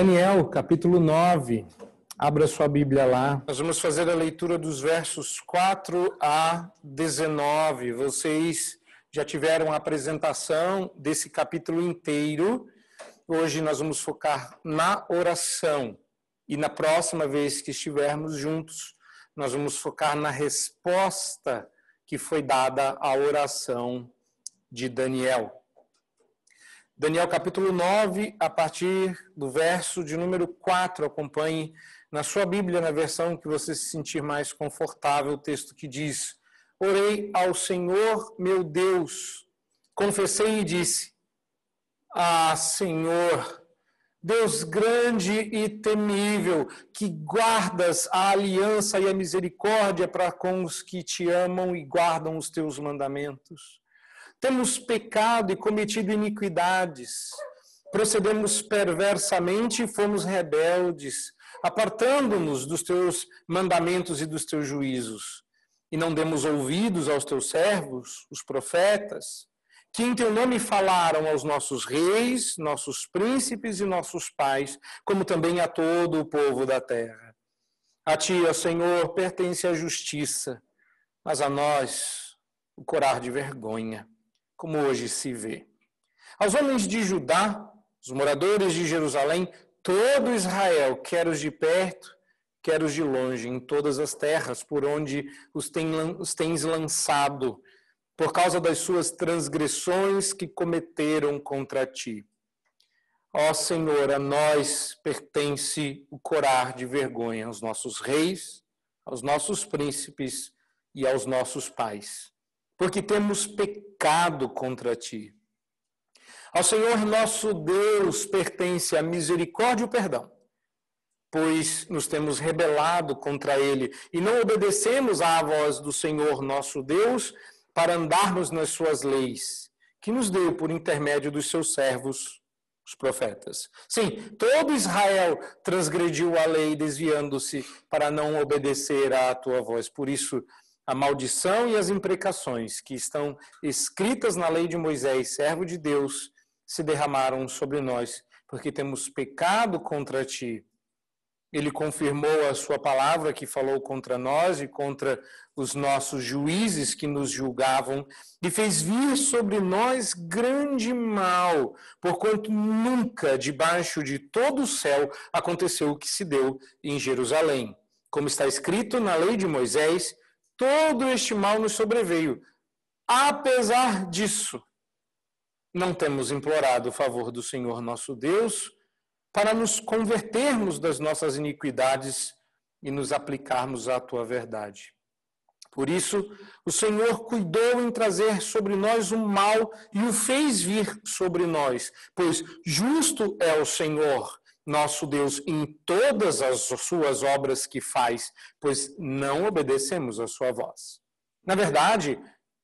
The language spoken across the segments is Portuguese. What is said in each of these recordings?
Daniel, capítulo 9. Abra sua Bíblia lá. Nós vamos fazer a leitura dos versos 4 a 19. Vocês já tiveram a apresentação desse capítulo inteiro. Hoje nós vamos focar na oração. E na próxima vez que estivermos juntos, nós vamos focar na resposta que foi dada à oração de Daniel. Daniel capítulo 9, a partir do verso de número 4, acompanhe na sua Bíblia, na versão que você se sentir mais confortável, o texto que diz: Orei ao Senhor meu Deus, confessei e disse: Ah, Senhor, Deus grande e temível, que guardas a aliança e a misericórdia para com os que te amam e guardam os teus mandamentos. Temos pecado e cometido iniquidades, procedemos perversamente e fomos rebeldes, apartando-nos dos teus mandamentos e dos teus juízos. E não demos ouvidos aos teus servos, os profetas, que em teu nome falaram aos nossos reis, nossos príncipes e nossos pais, como também a todo o povo da terra. A ti, ó Senhor, pertence a justiça, mas a nós o corar de vergonha como hoje se vê. Aos homens de Judá, os moradores de Jerusalém, todo Israel, quer os de perto, quer os de longe, em todas as terras por onde os, tens lançado, por causa das suas transgressões que cometeram contra ti. Ó Senhor, a nós pertence o corar de vergonha aos nossos reis, aos nossos príncipes e aos nossos pais porque temos pecado contra ti. Ao Senhor nosso Deus pertence a misericórdia e o perdão, pois nos temos rebelado contra ele e não obedecemos à voz do Senhor nosso Deus para andarmos nas suas leis, que nos deu por intermédio dos seus servos, os profetas. Sim, todo Israel transgrediu a lei desviando-se para não obedecer à tua voz. Por isso, a maldição e as imprecações que estão escritas na lei de Moisés, servo de Deus, se derramaram sobre nós, porque temos pecado contra ti. Ele confirmou a sua palavra que falou contra nós e contra os nossos juízes que nos julgavam, e fez vir sobre nós grande mal, porquanto nunca debaixo de todo o céu aconteceu o que se deu em Jerusalém. Como está escrito na lei de Moisés, todo este mal nos sobreveio. Apesar disso, não temos implorado o favor do Senhor nosso Deus para nos convertermos das nossas iniquidades e nos aplicarmos à tua verdade. Por isso, o Senhor cuidou em trazer sobre nós o mal e o fez vir sobre nós, pois justo é o Senhor nosso Deus em todas as suas obras que faz, pois não obedecemos a sua voz. Na verdade,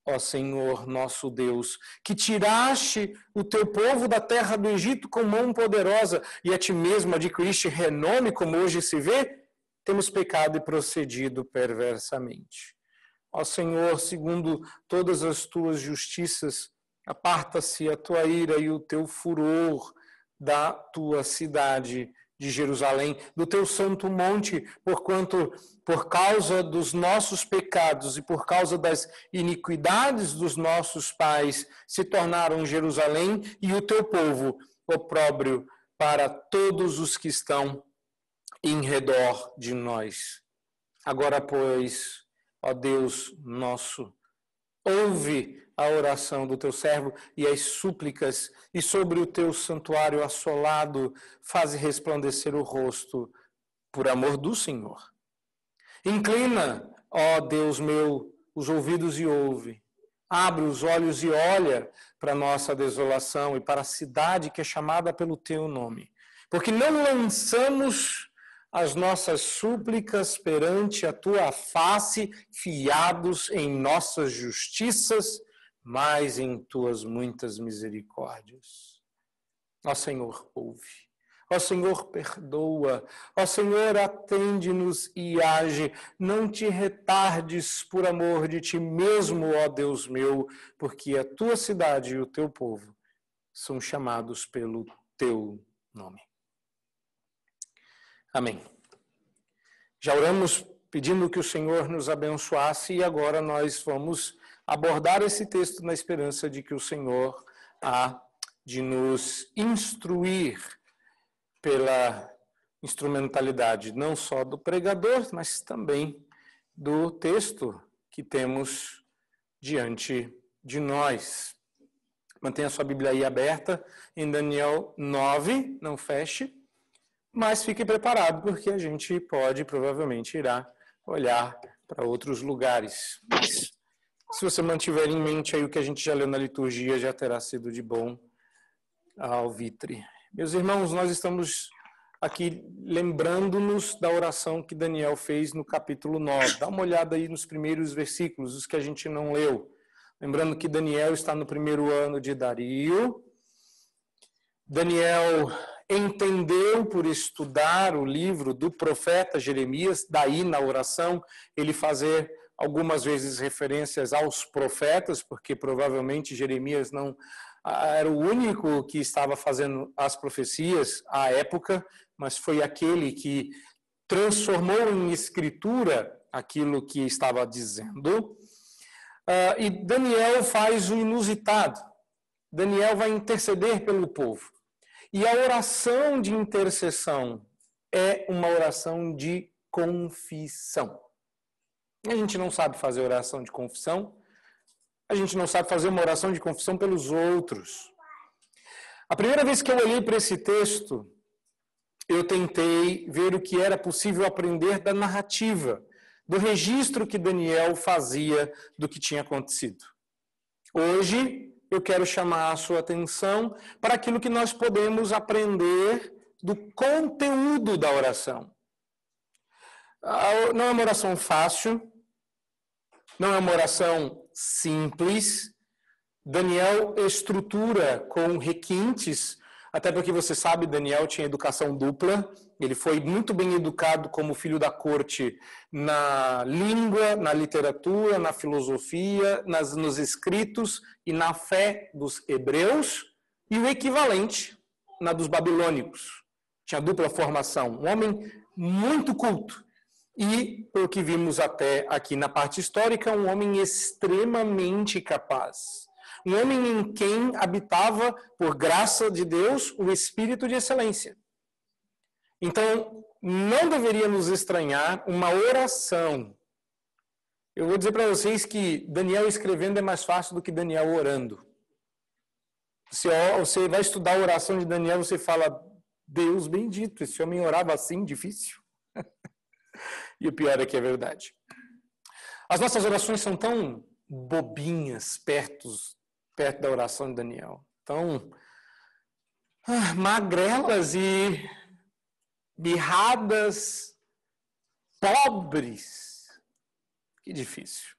ó Senhor nosso Deus, que tiraste o teu povo da terra do Egito com mão poderosa e a ti mesmo adquiriste renome, como hoje se vê, temos pecado e procedido perversamente. Ó Senhor, segundo todas as tuas justiças, aparta-se a tua ira e o teu furor da tua cidade de Jerusalém, do teu santo monte, porquanto por causa dos nossos pecados e por causa das iniquidades dos nossos pais se tornaram Jerusalém e o teu povo opróbrio para todos os que estão em redor de nós. Agora, pois, ó Deus nosso, ouve a oração do teu servo e as súplicas, e sobre o teu santuário assolado, faze resplandecer o rosto por amor do Senhor. Inclina, ó Deus meu, os ouvidos e ouve. Abre os olhos e olha para nossa desolação e para a cidade que é chamada pelo teu nome. Porque não lançamos as nossas súplicas perante a tua face, fiados em nossas justiças, mas em tuas muitas misericórdias. Ó Senhor, ouve. Ó Senhor, perdoa. Ó Senhor, atende-nos e age. Não te retardes por amor de ti mesmo, ó Deus meu, porque a tua cidade e o teu povo são chamados pelo teu nome. Amém. Já oramos pedindo que o Senhor nos abençoasse e agora nós vamos abordar esse texto na esperança de que o Senhor há de nos instruir pela instrumentalidade não só do pregador, mas também do texto que temos diante de nós. Mantenha sua Bíblia aí aberta em Daniel 9, não feche, mas fique preparado porque a gente pode, provavelmente, irá olhar para outros lugares. Mas, se você mantiver em mente aí o que a gente já leu na liturgia, já terá sido de bom alvitre. Meus irmãos, nós estamos aqui lembrando-nos da oração que Daniel fez no capítulo 9. Dá uma olhada aí nos primeiros versículos, os que a gente não leu. Lembrando que Daniel está no primeiro ano de Dario. Daniel entendeu por estudar o livro do profeta Jeremias, daí na oração ele fazer algumas vezes referências aos profetas, porque provavelmente Jeremias não era o único que estava fazendo as profecias à época, mas foi aquele que transformou em escritura aquilo que estava dizendo. Uh, e Daniel faz o inusitado. Daniel vai interceder pelo povo. E a oração de intercessão é uma oração de confissão. A gente não sabe fazer oração de confissão, a gente não sabe fazer uma oração de confissão pelos outros. A primeira vez que eu olhei para esse texto, eu tentei ver o que era possível aprender da narrativa do registro que Daniel fazia do que tinha acontecido. Hoje, eu quero chamar a sua atenção para aquilo que nós podemos aprender do conteúdo da oração. Não é uma oração fácil, não é uma oração simples. Daniel estrutura com requintes até porque você sabe, Daniel tinha educação dupla. Ele foi muito bem educado como filho da corte na língua, na literatura, na filosofia, nas, nos escritos e na fé dos hebreus, e o equivalente na dos babilônicos. Tinha dupla formação. Um homem muito culto. E, pelo que vimos até aqui na parte histórica, um homem extremamente capaz um homem em quem habitava, por graça de Deus, o espírito de excelência. Então, não deveria nos estranhar uma oração. Eu vou dizer para vocês que Daniel escrevendo é mais fácil do que Daniel orando. Se você vai estudar a oração de Daniel, você fala, Deus bendito, esse homem orava assim, difícil. e o pior é que é verdade. As nossas orações são tão bobinhas perto perto da oração de Daniel. Então, ah, magrelas e birradas, pobres. Que difícil.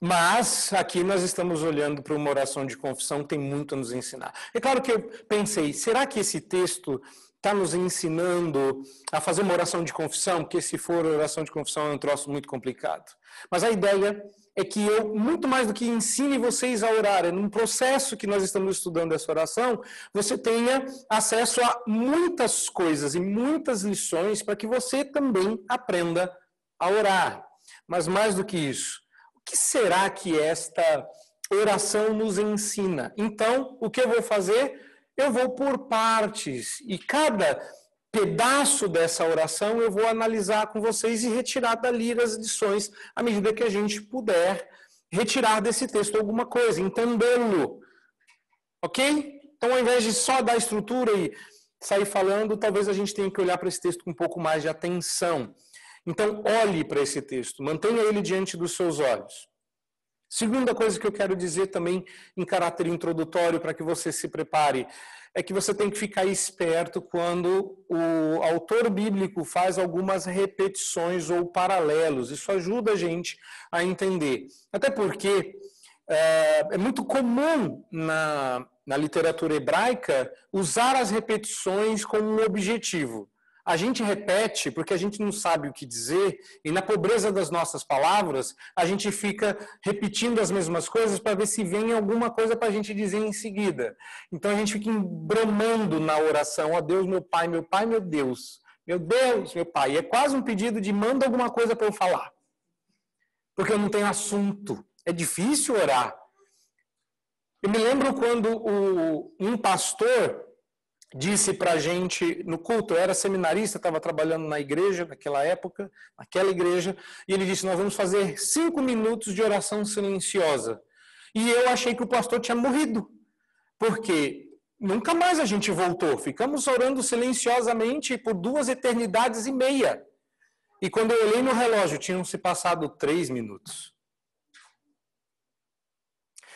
Mas aqui nós estamos olhando para uma oração de confissão que tem muito a nos ensinar. É claro que eu pensei, será que esse texto está nos ensinando a fazer uma oração de confissão? Porque se for oração de confissão é um troço muito complicado. Mas a ideia é que eu, muito mais do que ensine vocês a orar, é num processo que nós estamos estudando essa oração, você tenha acesso a muitas coisas e muitas lições para que você também aprenda a orar. Mas mais do que isso, o que será que esta oração nos ensina? Então, o que eu vou fazer? Eu vou por partes e cada pedaço dessa oração eu vou analisar com vocês e retirar dali as lições à medida que a gente puder retirar desse texto alguma coisa, entendê-lo. Ok? Então, ao invés de só dar estrutura e sair falando, talvez a gente tenha que olhar para esse texto com um pouco mais de atenção. Então, olhe para esse texto, mantenha ele diante dos seus olhos. Segunda coisa que eu quero dizer também em caráter introdutório para que você se prepare é que você tem que ficar esperto quando o autor bíblico faz algumas repetições ou paralelos. Isso ajuda a gente a entender. Até porque é, é muito comum na, na literatura hebraica usar as repetições como um objetivo. A gente repete porque a gente não sabe o que dizer, e na pobreza das nossas palavras, a gente fica repetindo as mesmas coisas para ver se vem alguma coisa para a gente dizer em seguida. Então a gente fica embramando na oração: ó Deus, meu Pai, meu Pai, meu Deus, meu Deus, meu Pai. E é quase um pedido de manda alguma coisa para eu falar, porque eu não tenho assunto. É difícil orar. Eu me lembro quando o, um pastor disse para a gente no culto, eu era seminarista, estava trabalhando na igreja naquela época, naquela igreja, e ele disse: Nós vamos fazer cinco minutos de oração silenciosa. E eu achei que o pastor tinha morrido, porque nunca mais a gente voltou. Ficamos orando silenciosamente por duas eternidades e meia. E quando eu olhei no relógio, tinham se passado três minutos.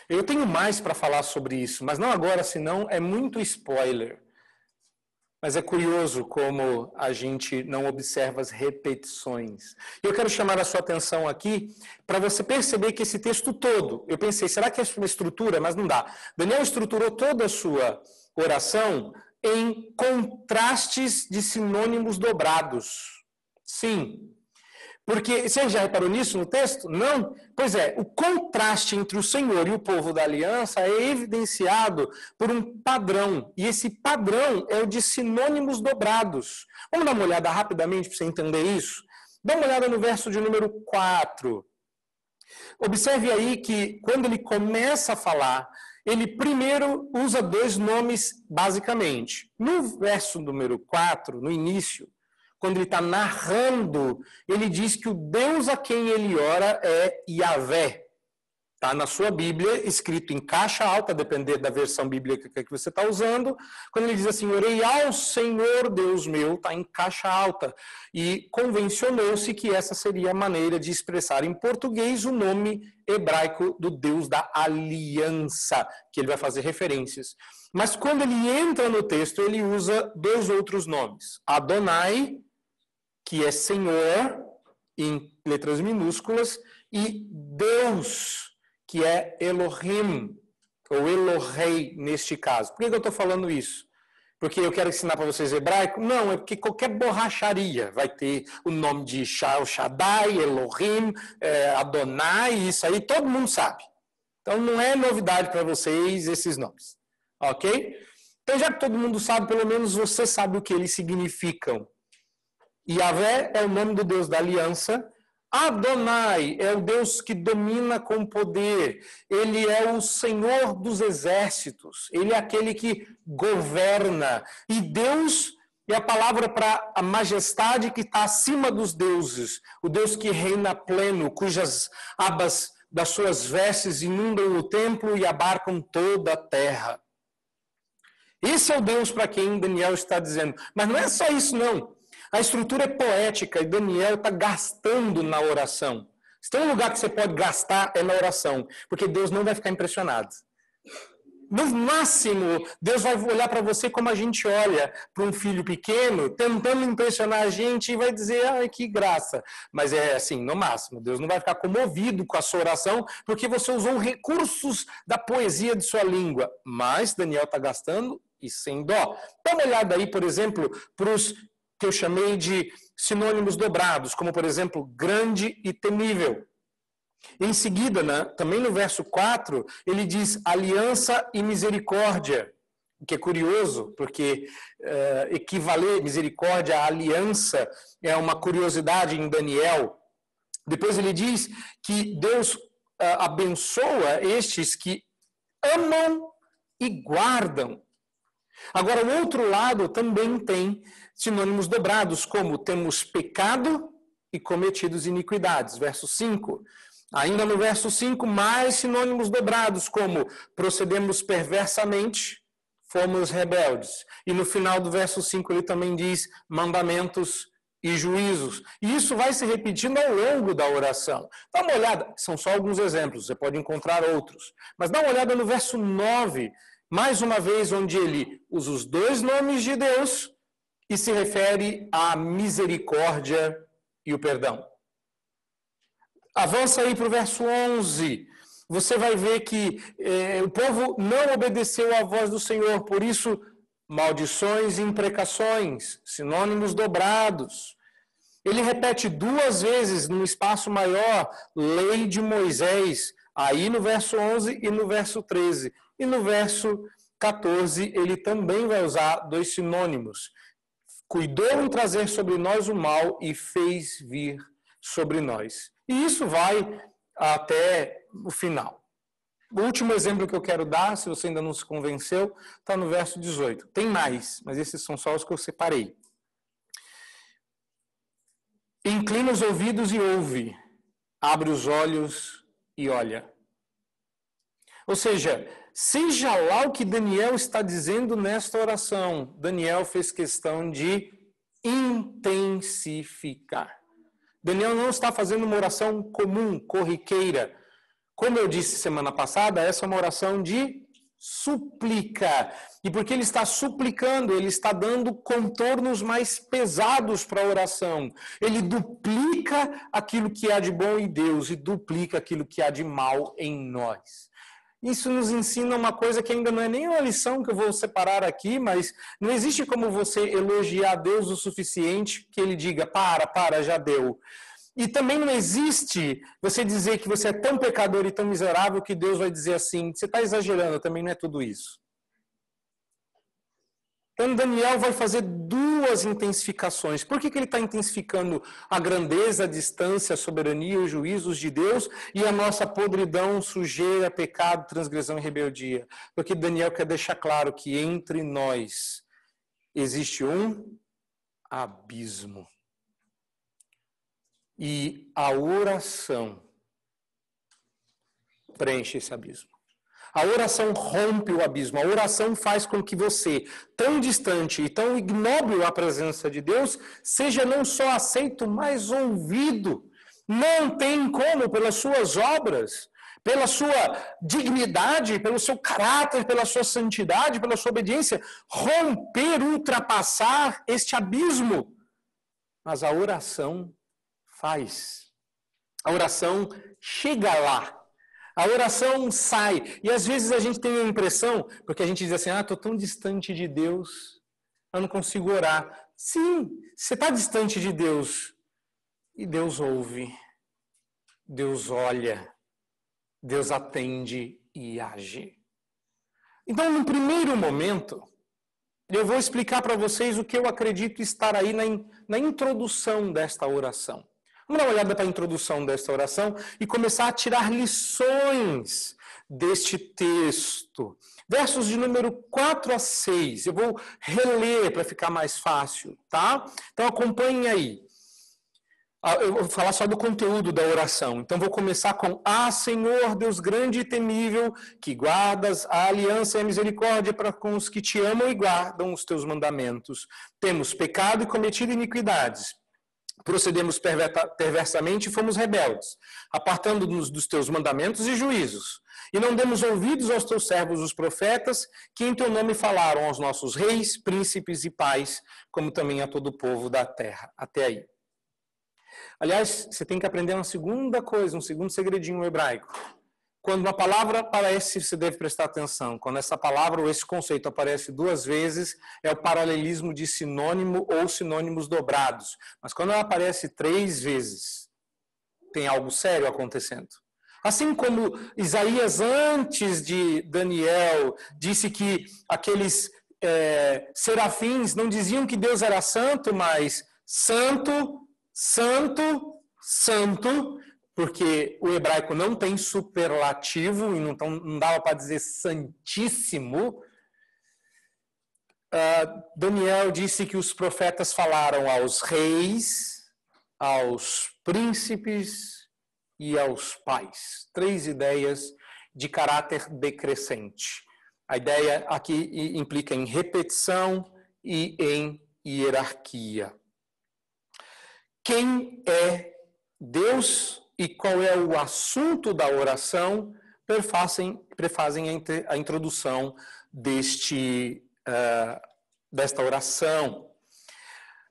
Eu tenho mais para falar sobre isso, mas não agora, senão é muito spoiler. Mas é curioso como a gente não observa as repetições. Eu quero chamar a sua atenção aqui para você perceber que esse texto todo, eu pensei, será que é uma estrutura? Mas não dá. Daniel estruturou toda a sua oração em contrastes de sinônimos dobrados. Sim, porque você já reparou nisso no texto? Não? Pois é, o contraste entre o Senhor e o povo da aliança é evidenciado por um padrão. E esse padrão é o de sinônimos dobrados. Vamos dar uma olhada rapidamente para você entender isso? Dá uma olhada no verso de número 4. Observe aí que quando ele começa a falar, ele primeiro usa dois nomes basicamente. No verso número 4, no início, quando ele está narrando, ele diz que o Deus a quem ele ora é Yahvé. Está na sua Bíblia, escrito em caixa alta, depender da versão bíblica que você está usando. Quando ele diz assim, orei ao Senhor Deus meu, está em caixa alta. E convencionou-se que essa seria a maneira de expressar em português o nome hebraico do Deus da aliança, que ele vai fazer referências. Mas quando ele entra no texto, ele usa dois outros nomes: Adonai que é Senhor, em letras minúsculas, e Deus, que é Elohim, ou Elohei, neste caso. Por que eu estou falando isso? Porque eu quero ensinar para vocês hebraico? Não, é porque qualquer borracharia vai ter o nome de Shaddai, Elohim, é, Adonai, isso aí todo mundo sabe. Então não é novidade para vocês esses nomes. Ok? Então, já que todo mundo sabe, pelo menos você sabe o que eles significam. Yahvé é o nome do Deus da aliança. Adonai é o Deus que domina com poder. Ele é o Senhor dos exércitos. Ele é aquele que governa. E Deus é a palavra para a majestade que está acima dos deuses. O Deus que reina pleno, cujas abas das suas vestes inundam o templo e abarcam toda a terra. Esse é o Deus para quem Daniel está dizendo. Mas não é só isso, não. A estrutura é poética e Daniel está gastando na oração. Se tem um lugar que você pode gastar, é na oração, porque Deus não vai ficar impressionado. No máximo, Deus vai olhar para você como a gente olha para um filho pequeno, tentando impressionar a gente e vai dizer, ai, que graça. Mas é assim, no máximo, Deus não vai ficar comovido com a sua oração, porque você usou recursos da poesia de sua língua. Mas Daniel está gastando e sem dó. Dá uma olhada aí, por exemplo, para os que eu chamei de sinônimos dobrados, como por exemplo, grande e temível. Em seguida, né, também no verso 4, ele diz aliança e misericórdia, o que é curioso, porque uh, equivaler misericórdia à aliança é uma curiosidade em Daniel. Depois ele diz que Deus uh, abençoa estes que amam e guardam. Agora, o outro lado também tem sinônimos dobrados, como temos pecado e cometidos iniquidades. Verso 5. Ainda no verso 5, mais sinônimos dobrados, como procedemos perversamente, fomos rebeldes. E no final do verso 5 ele também diz mandamentos e juízos. E isso vai se repetindo ao longo da oração. Dá uma olhada, são só alguns exemplos, você pode encontrar outros. Mas dá uma olhada no verso 9, mais uma vez, onde ele usa os dois nomes de Deus e se refere à misericórdia e o perdão. Avança aí para o verso 11. Você vai ver que eh, o povo não obedeceu à voz do Senhor, por isso maldições e imprecações, sinônimos dobrados. Ele repete duas vezes no espaço maior, lei de Moisés, aí no verso 11 e no verso 13. E no verso 14, ele também vai usar dois sinônimos. Cuidou em trazer sobre nós o mal e fez vir sobre nós. E isso vai até o final. O último exemplo que eu quero dar, se você ainda não se convenceu, está no verso 18. Tem mais, mas esses são só os que eu separei. Inclina os ouvidos e ouve, abre os olhos e olha. Ou seja, seja lá o que Daniel está dizendo nesta oração, Daniel fez questão de intensificar. Daniel não está fazendo uma oração comum, corriqueira. Como eu disse semana passada, essa é uma oração de súplica. E porque ele está suplicando, ele está dando contornos mais pesados para a oração. Ele duplica aquilo que há de bom em Deus e duplica aquilo que há de mal em nós. Isso nos ensina uma coisa que ainda não é nem uma lição que eu vou separar aqui, mas não existe como você elogiar Deus o suficiente que ele diga: para, para, já deu. E também não existe você dizer que você é tão pecador e tão miserável que Deus vai dizer assim: você está exagerando, também não é tudo isso. Então, Daniel vai fazer duas intensificações. Por que, que ele está intensificando a grandeza, a distância, a soberania, os juízos de Deus e a nossa podridão, sujeira, pecado, transgressão e rebeldia? Porque Daniel quer deixar claro que entre nós existe um abismo. E a oração preenche esse abismo. A oração rompe o abismo. A oração faz com que você, tão distante e tão ignóbil à presença de Deus, seja não só aceito, mas ouvido. Não tem como, pelas suas obras, pela sua dignidade, pelo seu caráter, pela sua santidade, pela sua obediência, romper, ultrapassar este abismo. Mas a oração faz. A oração chega lá. A oração sai. E às vezes a gente tem a impressão, porque a gente diz assim: ah, estou tão distante de Deus, eu não consigo orar. Sim, você está distante de Deus. E Deus ouve, Deus olha, Deus atende e age. Então, no primeiro momento, eu vou explicar para vocês o que eu acredito estar aí na, na introdução desta oração. Vamos dar uma olhada para a introdução desta oração e começar a tirar lições deste texto. Versos de número 4 a 6. Eu vou reler para ficar mais fácil, tá? Então acompanhem aí. Ah, eu vou falar só do conteúdo da oração. Então vou começar com: Ah, Senhor, Deus grande e temível, que guardas a aliança e a misericórdia para com os que te amam e guardam os teus mandamentos. Temos pecado e cometido iniquidades procedemos perversamente e fomos rebeldes, apartando-nos dos teus mandamentos e juízos. E não demos ouvidos aos teus servos, os profetas, que em teu nome falaram aos nossos reis, príncipes e pais, como também a todo o povo da terra. Até aí. Aliás, você tem que aprender uma segunda coisa, um segundo segredinho hebraico. Quando uma palavra aparece, você deve prestar atenção. Quando essa palavra ou esse conceito aparece duas vezes, é o paralelismo de sinônimo ou sinônimos dobrados. Mas quando ela aparece três vezes, tem algo sério acontecendo. Assim como Isaías, antes de Daniel, disse que aqueles é, serafins não diziam que Deus era santo, mas santo, santo, santo, porque o hebraico não tem superlativo, e não, tão, não dava para dizer santíssimo. Uh, Daniel disse que os profetas falaram aos reis, aos príncipes e aos pais. Três ideias de caráter decrescente. A ideia aqui implica em repetição e em hierarquia. Quem é Deus e qual é o assunto da oração, prefazem, prefazem a introdução deste, uh, desta oração.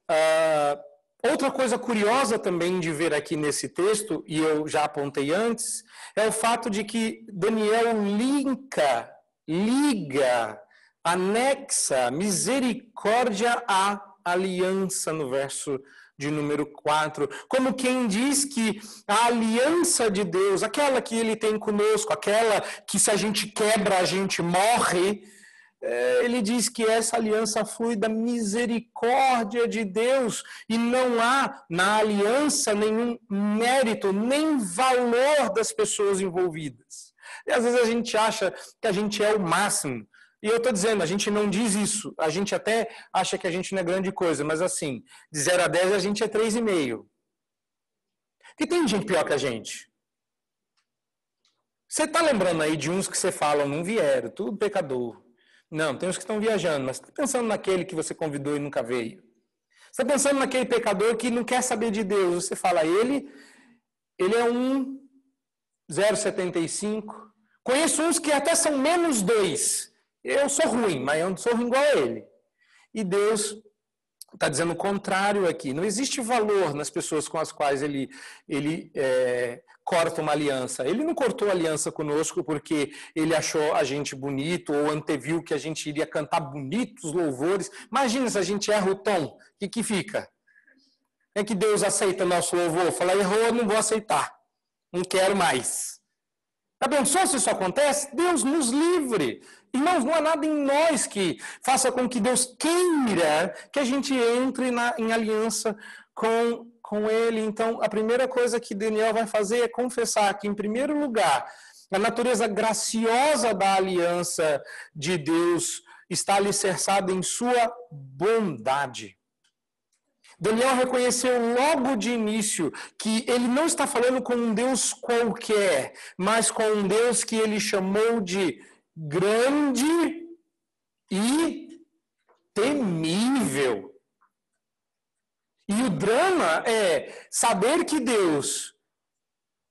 Uh, outra coisa curiosa também de ver aqui nesse texto, e eu já apontei antes, é o fato de que Daniel linka, liga anexa misericórdia à aliança no verso de número 4, como quem diz que a aliança de Deus, aquela que ele tem conosco, aquela que se a gente quebra a gente morre, é, ele diz que essa aliança flui da misericórdia de Deus e não há na aliança nenhum mérito, nem valor das pessoas envolvidas. E às vezes a gente acha que a gente é o máximo. E eu estou dizendo, a gente não diz isso. A gente até acha que a gente não é grande coisa, mas assim, de 0 a 10 a gente é 3,5. E tem gente pior que a gente. Você está lembrando aí de uns que você fala, não vieram, tudo pecador. Não, tem uns que estão viajando, mas está pensando naquele que você convidou e nunca veio. Você está pensando naquele pecador que não quer saber de Deus. Você fala, ele, ele é um 0,75. Conheço uns que até são menos dois. Eu sou ruim, mas eu não sou ruim igual a ele. E Deus está dizendo o contrário aqui. Não existe valor nas pessoas com as quais ele, ele é, corta uma aliança. Ele não cortou aliança conosco porque ele achou a gente bonito ou anteviu que a gente iria cantar bonitos louvores. Imagina se a gente erra o tom, o que, que fica? É que Deus aceita nosso louvor? Fala, errou, não vou aceitar. Não quero mais. Já se isso acontece? Deus nos livre. Irmãos, não há nada em nós que faça com que Deus queira que a gente entre na, em aliança com, com Ele. Então, a primeira coisa que Daniel vai fazer é confessar que, em primeiro lugar, a natureza graciosa da aliança de Deus está alicerçada em sua bondade. Daniel reconheceu logo de início que ele não está falando com um Deus qualquer, mas com um Deus que ele chamou de grande e temível. E o drama é saber que Deus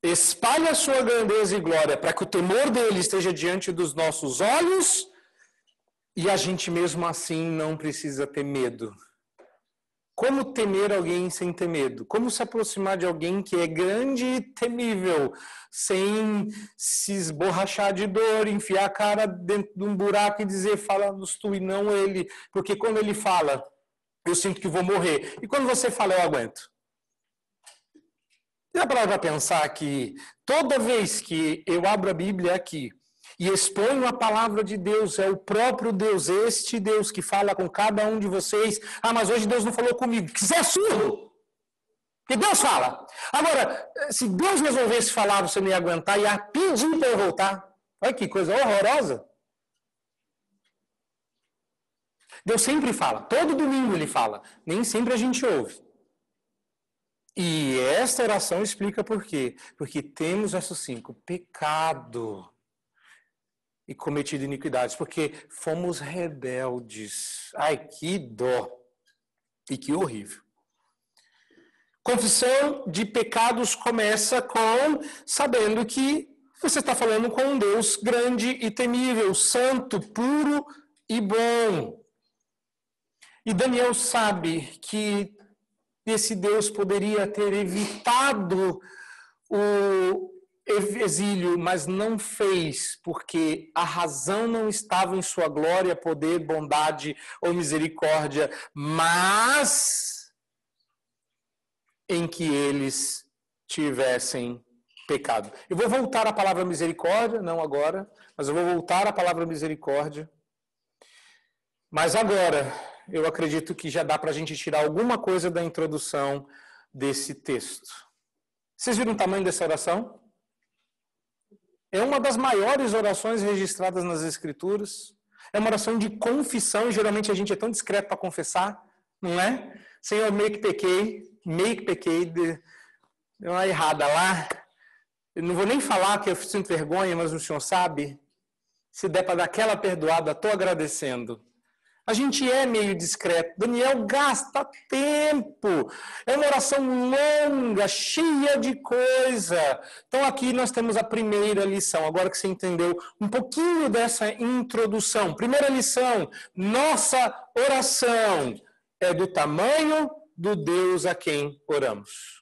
espalha a sua grandeza e glória para que o temor dele esteja diante dos nossos olhos e a gente mesmo assim não precisa ter medo. Como temer alguém sem ter medo? Como se aproximar de alguém que é grande e temível, sem se esborrachar de dor, enfiar a cara dentro de um buraco e dizer, fala-nos tu e não ele. Porque quando ele fala, eu sinto que vou morrer. E quando você fala, eu aguento. Já para pensar que toda vez que eu abro a Bíblia aqui, e exponho a palavra de Deus, é o próprio Deus, este Deus que fala com cada um de vocês. Ah, mas hoje Deus não falou comigo. Você é surdo! Que Deus fala. Agora, se Deus resolvesse falar, você não ia aguentar, ia pedir para eu voltar. Olha que coisa horrorosa. Deus sempre fala, todo domingo ele fala, nem sempre a gente ouve. E esta oração explica por quê. Porque temos verso cinco, pecado e cometido iniquidades, porque fomos rebeldes. Ai, que dó! E que horrível. Confissão de pecados começa com sabendo que você está falando com um Deus grande e temível, santo, puro e bom. E Daniel sabe que esse Deus poderia ter evitado o exílio, mas não fez, porque a razão não estava em sua glória, poder, bondade ou misericórdia, mas em que eles tivessem pecado. Eu vou voltar à palavra misericórdia, não agora, mas eu vou voltar à palavra misericórdia. Mas agora, eu acredito que já dá para a gente tirar alguma coisa da introdução desse texto. Vocês viram o tamanho dessa oração? É uma das maiores orações registradas nas Escrituras. É uma oração de confissão. Geralmente a gente é tão discreto para confessar, não é? Senhor, meio que pequei, meio que pequei, deu uma errada lá. Eu não vou nem falar que eu sinto vergonha, mas o Senhor sabe. Se der para dar aquela perdoada, estou agradecendo. A gente é meio discreto. Daniel gasta tempo. É uma oração longa, cheia de coisa. Então aqui nós temos a primeira lição. Agora que você entendeu um pouquinho dessa introdução. Primeira lição: nossa oração é do tamanho do Deus a quem oramos.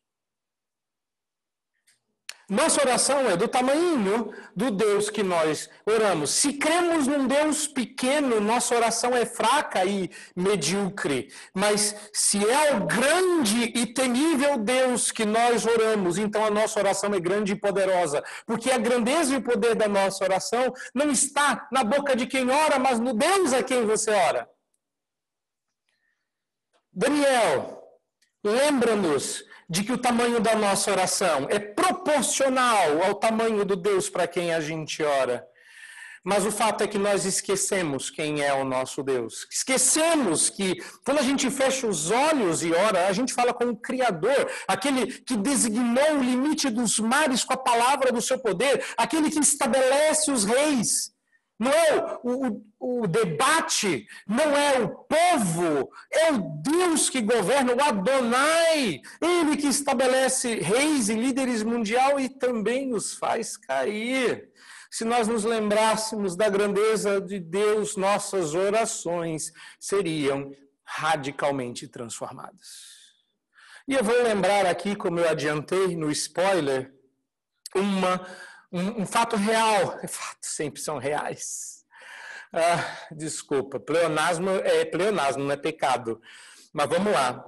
Nossa oração é do tamanho do Deus que nós oramos. Se cremos num Deus pequeno, nossa oração é fraca e medíocre. Mas se é o grande e temível Deus que nós oramos, então a nossa oração é grande e poderosa. Porque a grandeza e o poder da nossa oração não está na boca de quem ora, mas no Deus a quem você ora. Daniel, lembra-nos de que o tamanho da nossa oração é proporcional ao tamanho do Deus para quem a gente ora. Mas o fato é que nós esquecemos quem é o nosso Deus. Esquecemos que quando a gente fecha os olhos e ora, a gente fala com o Criador, aquele que designou o limite dos mares com a palavra do seu poder, aquele que estabelece os reis. Não é o, o, o, debate, não é o povo, é o Deus que governa, o Adonai, ele que estabelece reis e líderes mundial e também os faz cair. Se nós nos lembrássemos da grandeza de Deus, nossas orações seriam radicalmente transformadas. E eu vou lembrar aqui, como eu adiantei no spoiler, uma um, um fato real. Fatos sempre são reais. Ah, desculpa, pleonasmo é pleonasmo, não é pecado. Mas vamos lá.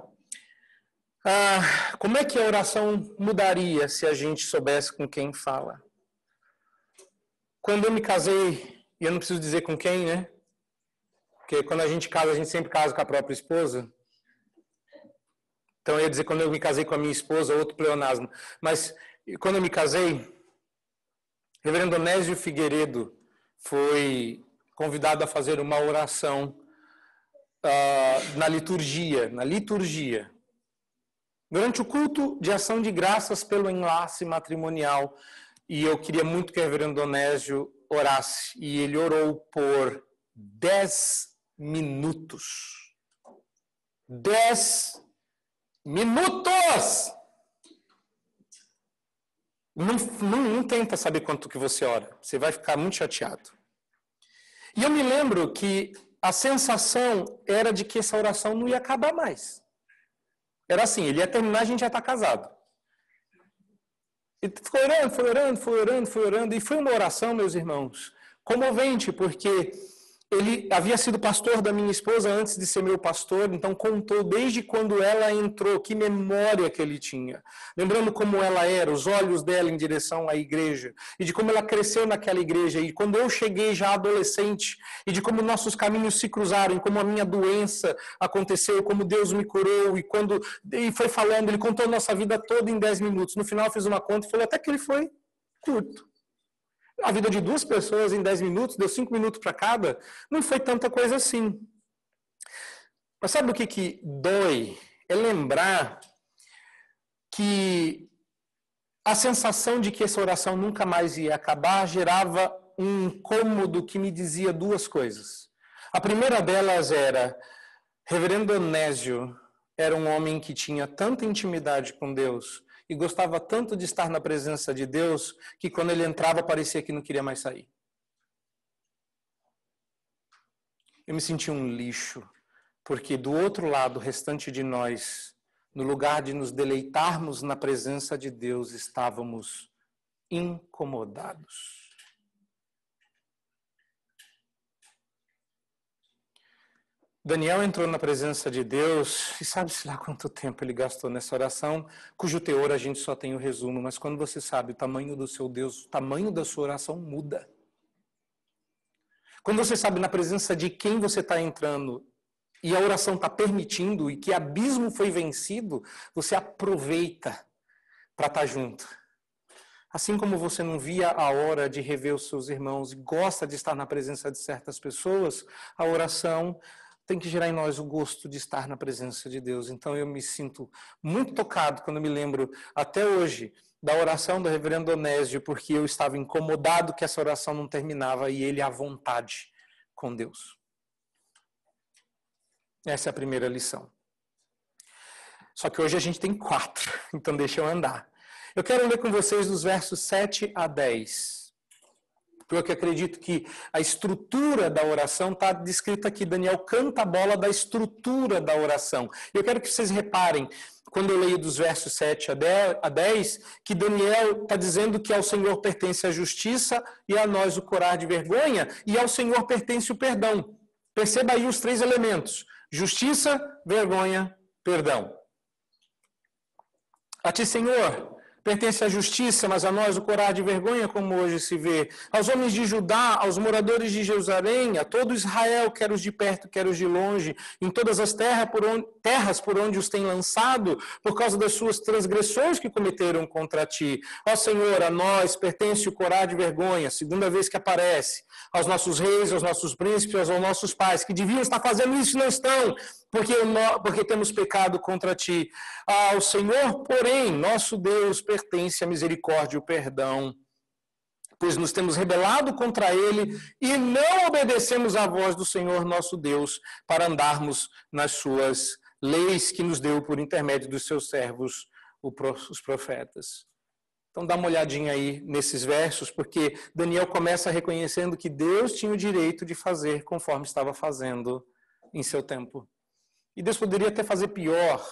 Ah, como é que a oração mudaria se a gente soubesse com quem fala? Quando eu me casei, e eu não preciso dizer com quem, né? Porque quando a gente casa, a gente sempre casa com a própria esposa. Então eu ia dizer quando eu me casei com a minha esposa, outro pleonasmo. Mas quando eu me casei, Reverendo Onésio Figueiredo foi convidado a fazer uma oração uh, na liturgia, na liturgia. Durante o culto de ação de graças pelo enlace matrimonial, e eu queria muito que o reverendo Onésio orasse, e ele orou por dez minutos. Dez minutos! Não, não, não tenta saber quanto que você ora. Você vai ficar muito chateado. E eu me lembro que a sensação era de que essa oração não ia acabar mais. Era assim, ele ia terminar, a gente já está casado. E foi orando, foi orando, foi orando, foi orando. E foi uma oração, meus irmãos, comovente, porque ele havia sido pastor da minha esposa antes de ser meu pastor, então contou desde quando ela entrou, que memória que ele tinha. Lembrando como ela era, os olhos dela em direção à igreja, e de como ela cresceu naquela igreja, e quando eu cheguei já adolescente, e de como nossos caminhos se cruzaram, e como a minha doença aconteceu, como Deus me curou, e quando e foi falando, ele contou a nossa vida toda em 10 minutos. No final fez uma conta e falou até que ele foi curto. A vida de duas pessoas em dez minutos, deu cinco minutos para cada, não foi tanta coisa assim. Mas sabe o que, que dói? É lembrar que a sensação de que essa oração nunca mais ia acabar gerava um incômodo que me dizia duas coisas. A primeira delas era: Reverendo Onésio era um homem que tinha tanta intimidade com Deus e gostava tanto de estar na presença de Deus que quando ele entrava parecia que não queria mais sair. Eu me senti um lixo, porque do outro lado, o restante de nós, no lugar de nos deleitarmos na presença de Deus, estávamos incomodados. Daniel entrou na presença de Deus e sabe-se lá quanto tempo ele gastou nessa oração, cujo teor a gente só tem o resumo, mas quando você sabe o tamanho do seu Deus, o tamanho da sua oração muda. Quando você sabe na presença de quem você está entrando e a oração está permitindo e que abismo foi vencido, você aproveita para estar tá junto. Assim como você não via a hora de rever os seus irmãos e gosta de estar na presença de certas pessoas, a oração tem que gerar em nós o gosto de estar na presença de Deus. Então eu me sinto muito tocado quando me lembro até hoje da oração do reverendo Onésio, porque eu estava incomodado que essa oração não terminava e ele à vontade com Deus. Essa é a primeira lição. Só que hoje a gente tem quatro, então deixa eu andar. Eu quero ler com vocês dos versos 7 a 10. Eu acredito que a estrutura da oração está descrita aqui. Daniel canta a bola da estrutura da oração. Eu quero que vocês reparem, quando eu leio dos versos 7 a 10, que Daniel está dizendo que ao Senhor pertence a justiça e a nós o corar de vergonha, e ao Senhor pertence o perdão. Perceba aí os três elementos: justiça, vergonha, perdão. A ti, Senhor, Pertence à justiça, mas a nós o corar de vergonha, como hoje se vê. Aos homens de Judá, aos moradores de Jerusalém, a todo Israel, quer os de perto, quer os de longe, em todas as terras por onde, terras por onde os tem lançado, por causa das suas transgressões que cometeram contra ti. Ó Senhor, a nós pertence o corar de vergonha, segunda vez que aparece, aos nossos reis, aos nossos príncipes, aos nossos pais, que deviam estar fazendo isso e não estão, porque, porque temos pecado contra ti. Ao Senhor, porém, nosso Deus, pertence a misericórdia e o perdão, pois nos temos rebelado contra ele e não obedecemos à voz do Senhor nosso Deus para andarmos nas suas leis que nos deu por intermédio dos seus servos, os profetas. Então dá uma olhadinha aí nesses versos, porque Daniel começa reconhecendo que Deus tinha o direito de fazer conforme estava fazendo em seu tempo. E Deus poderia até fazer pior.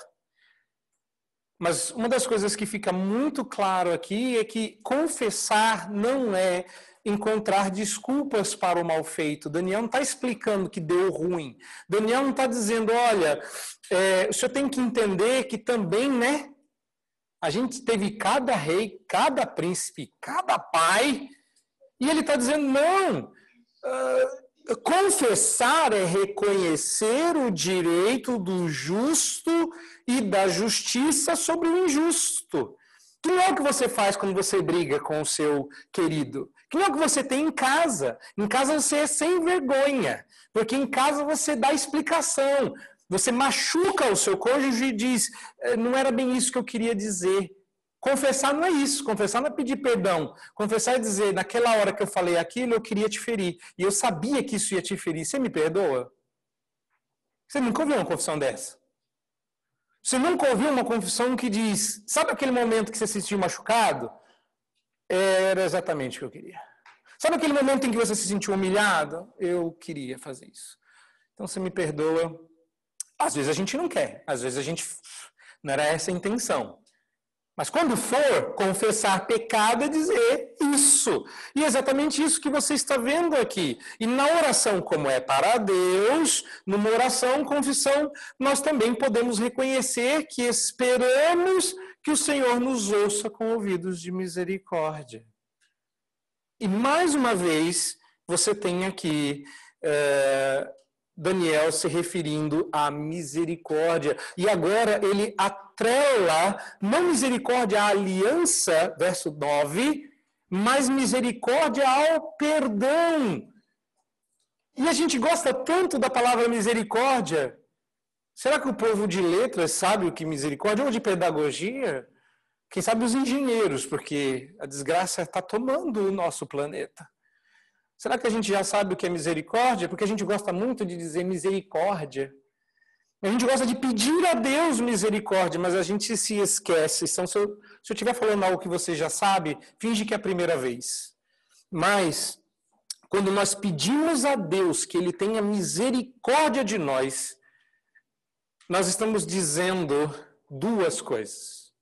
Mas uma das coisas que fica muito claro aqui é que confessar não é encontrar desculpas para o mal feito. Daniel não está explicando que deu ruim. Daniel não está dizendo, olha, é, o senhor tem que entender que também, né? A gente teve cada rei, cada príncipe, cada pai, e ele está dizendo, não, Confessar é reconhecer o direito do justo e da justiça sobre o injusto. Que não é o que você faz quando você briga com o seu querido. Que não é o que você tem em casa. Em casa você é sem vergonha. Porque em casa você dá explicação. Você machuca o seu cônjuge e diz: eh, não era bem isso que eu queria dizer. Confessar não é isso. Confessar não é pedir perdão. Confessar é dizer, naquela hora que eu falei aquilo, eu queria te ferir. E eu sabia que isso ia te ferir. Você me perdoa? Você nunca ouviu uma confissão dessa? Você nunca ouviu uma confissão que diz, sabe aquele momento que você se sentiu machucado? Era exatamente o que eu queria. Sabe aquele momento em que você se sentiu humilhado? Eu queria fazer isso. Então você me perdoa. Às vezes a gente não quer, às vezes a gente não era essa a intenção. Mas quando for confessar pecado é dizer isso. E é exatamente isso que você está vendo aqui. E na oração, como é para Deus, numa oração, confissão, nós também podemos reconhecer que esperamos que o Senhor nos ouça com ouvidos de misericórdia. E mais uma vez, você tem aqui. É, Daniel se referindo à misericórdia. E agora ele atrela, não misericórdia à aliança, verso 9, mas misericórdia ao perdão. E a gente gosta tanto da palavra misericórdia. Será que o povo de letras sabe o que misericórdia ou de pedagogia? Quem sabe os engenheiros, porque a desgraça está tomando o nosso planeta. Será que a gente já sabe o que é misericórdia? Porque a gente gosta muito de dizer misericórdia. A gente gosta de pedir a Deus misericórdia, mas a gente se esquece. Então, se eu estiver falando algo que você já sabe, finge que é a primeira vez. Mas, quando nós pedimos a Deus que Ele tenha misericórdia de nós, nós estamos dizendo duas coisas.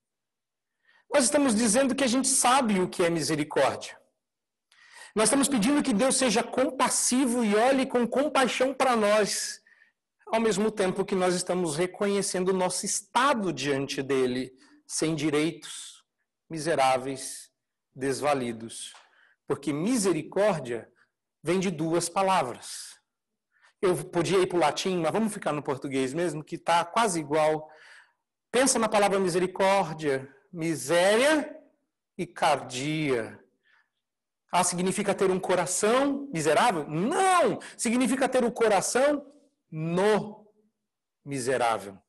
Nós estamos dizendo que a gente sabe o que é misericórdia. Nós estamos pedindo que Deus seja compassivo e olhe com compaixão para nós, ao mesmo tempo que nós estamos reconhecendo o nosso estado diante dele, sem direitos, miseráveis, desvalidos. Porque misericórdia vem de duas palavras. Eu podia ir para o latim, mas vamos ficar no português mesmo, que está quase igual. Pensa na palavra misericórdia, miséria e cardia. Ah, significa ter um coração miserável? Não! Significa ter o um coração no miserável.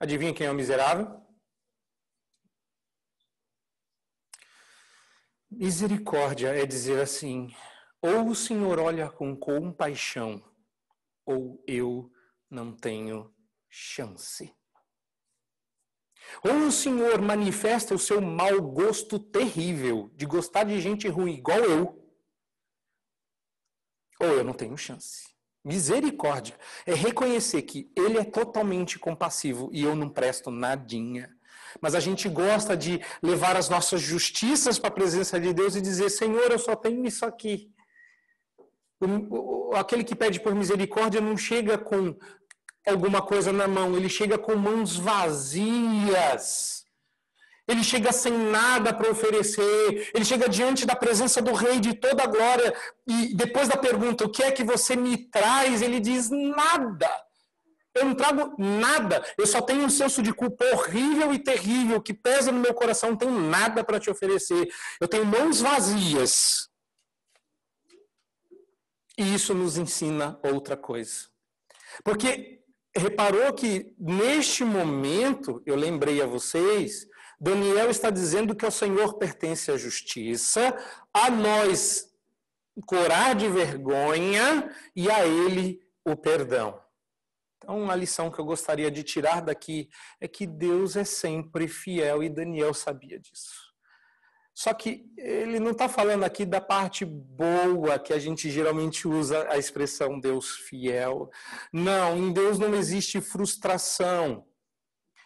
Adivinha quem é o miserável? Misericórdia é dizer assim: ou o Senhor olha com compaixão, ou eu não tenho chance. Ou o Senhor manifesta o seu mau gosto terrível de gostar de gente ruim igual eu, ou eu não tenho chance. Misericórdia é reconhecer que ele é totalmente compassivo e eu não presto nadinha. Mas a gente gosta de levar as nossas justiças para a presença de Deus e dizer: Senhor, eu só tenho isso aqui. O, o, aquele que pede por misericórdia não chega com alguma coisa na mão, ele chega com mãos vazias. Ele chega sem nada para oferecer, ele chega diante da presença do Rei de toda a glória, e depois da pergunta: O que é que você me traz? Ele diz: Nada. Eu não trago nada. Eu só tenho um senso de culpa horrível e terrível que pesa no meu coração. Não tenho nada para te oferecer. Eu tenho mãos vazias. E isso nos ensina outra coisa. Porque reparou que neste momento, eu lembrei a vocês, Daniel está dizendo que ao Senhor pertence a justiça, a nós corar de vergonha e a ele o perdão. Então, uma lição que eu gostaria de tirar daqui é que Deus é sempre fiel e Daniel sabia disso. Só que ele não está falando aqui da parte boa que a gente geralmente usa a expressão Deus fiel. Não, em Deus não existe frustração.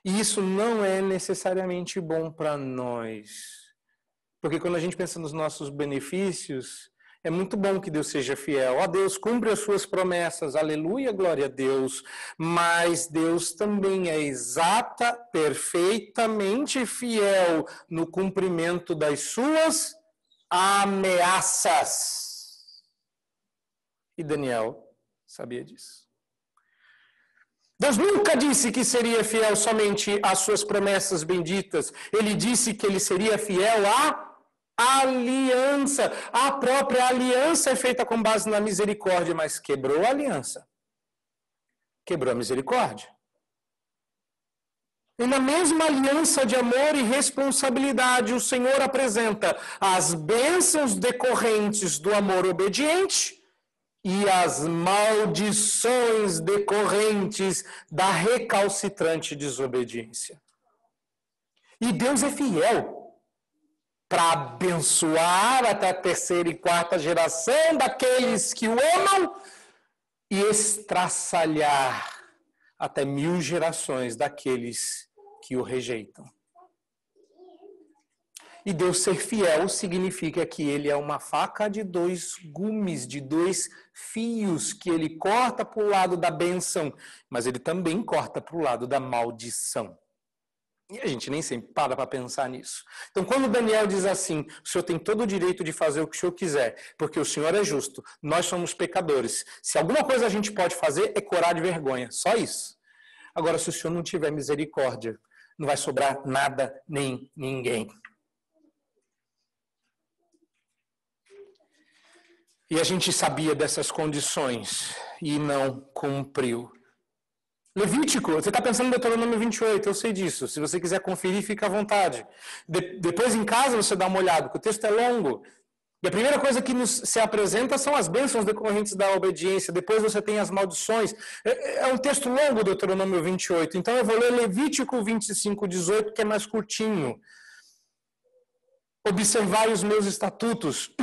E isso não é necessariamente bom para nós. Porque quando a gente pensa nos nossos benefícios, é muito bom que Deus seja fiel. Ó Deus, cumpre as suas promessas. Aleluia, glória a Deus. Mas Deus também é exata, perfeitamente fiel no cumprimento das suas ameaças. E Daniel sabia disso. Deus nunca disse que seria fiel somente às suas promessas benditas. Ele disse que ele seria fiel a aliança. A própria aliança é feita com base na misericórdia, mas quebrou a aliança. Quebrou a misericórdia. E na mesma aliança de amor e responsabilidade, o Senhor apresenta as bênçãos decorrentes do amor obediente e as maldições decorrentes da recalcitrante desobediência. E Deus é fiel para abençoar até a terceira e quarta geração daqueles que o amam e estraçalhar até mil gerações daqueles que o rejeitam. E Deus ser fiel significa que ele é uma faca de dois gumes, de dois fios, que ele corta para o lado da benção, mas ele também corta para o lado da maldição. E a gente nem sempre para para pensar nisso. Então, quando Daniel diz assim: o senhor tem todo o direito de fazer o que o senhor quiser, porque o senhor é justo, nós somos pecadores. Se alguma coisa a gente pode fazer é corar de vergonha, só isso. Agora, se o senhor não tiver misericórdia, não vai sobrar nada nem ninguém. E a gente sabia dessas condições e não cumpriu. Levítico, você está pensando no Deuteronômio 28, eu sei disso. Se você quiser conferir, fica à vontade. De, depois em casa você dá uma olhada, porque o texto é longo. E a primeira coisa que nos se apresenta são as bênçãos decorrentes da obediência. Depois você tem as maldições. É, é um texto longo, Deuteronômio 28. Então eu vou ler Levítico 25, 18, que é mais curtinho. Observai os meus estatutos,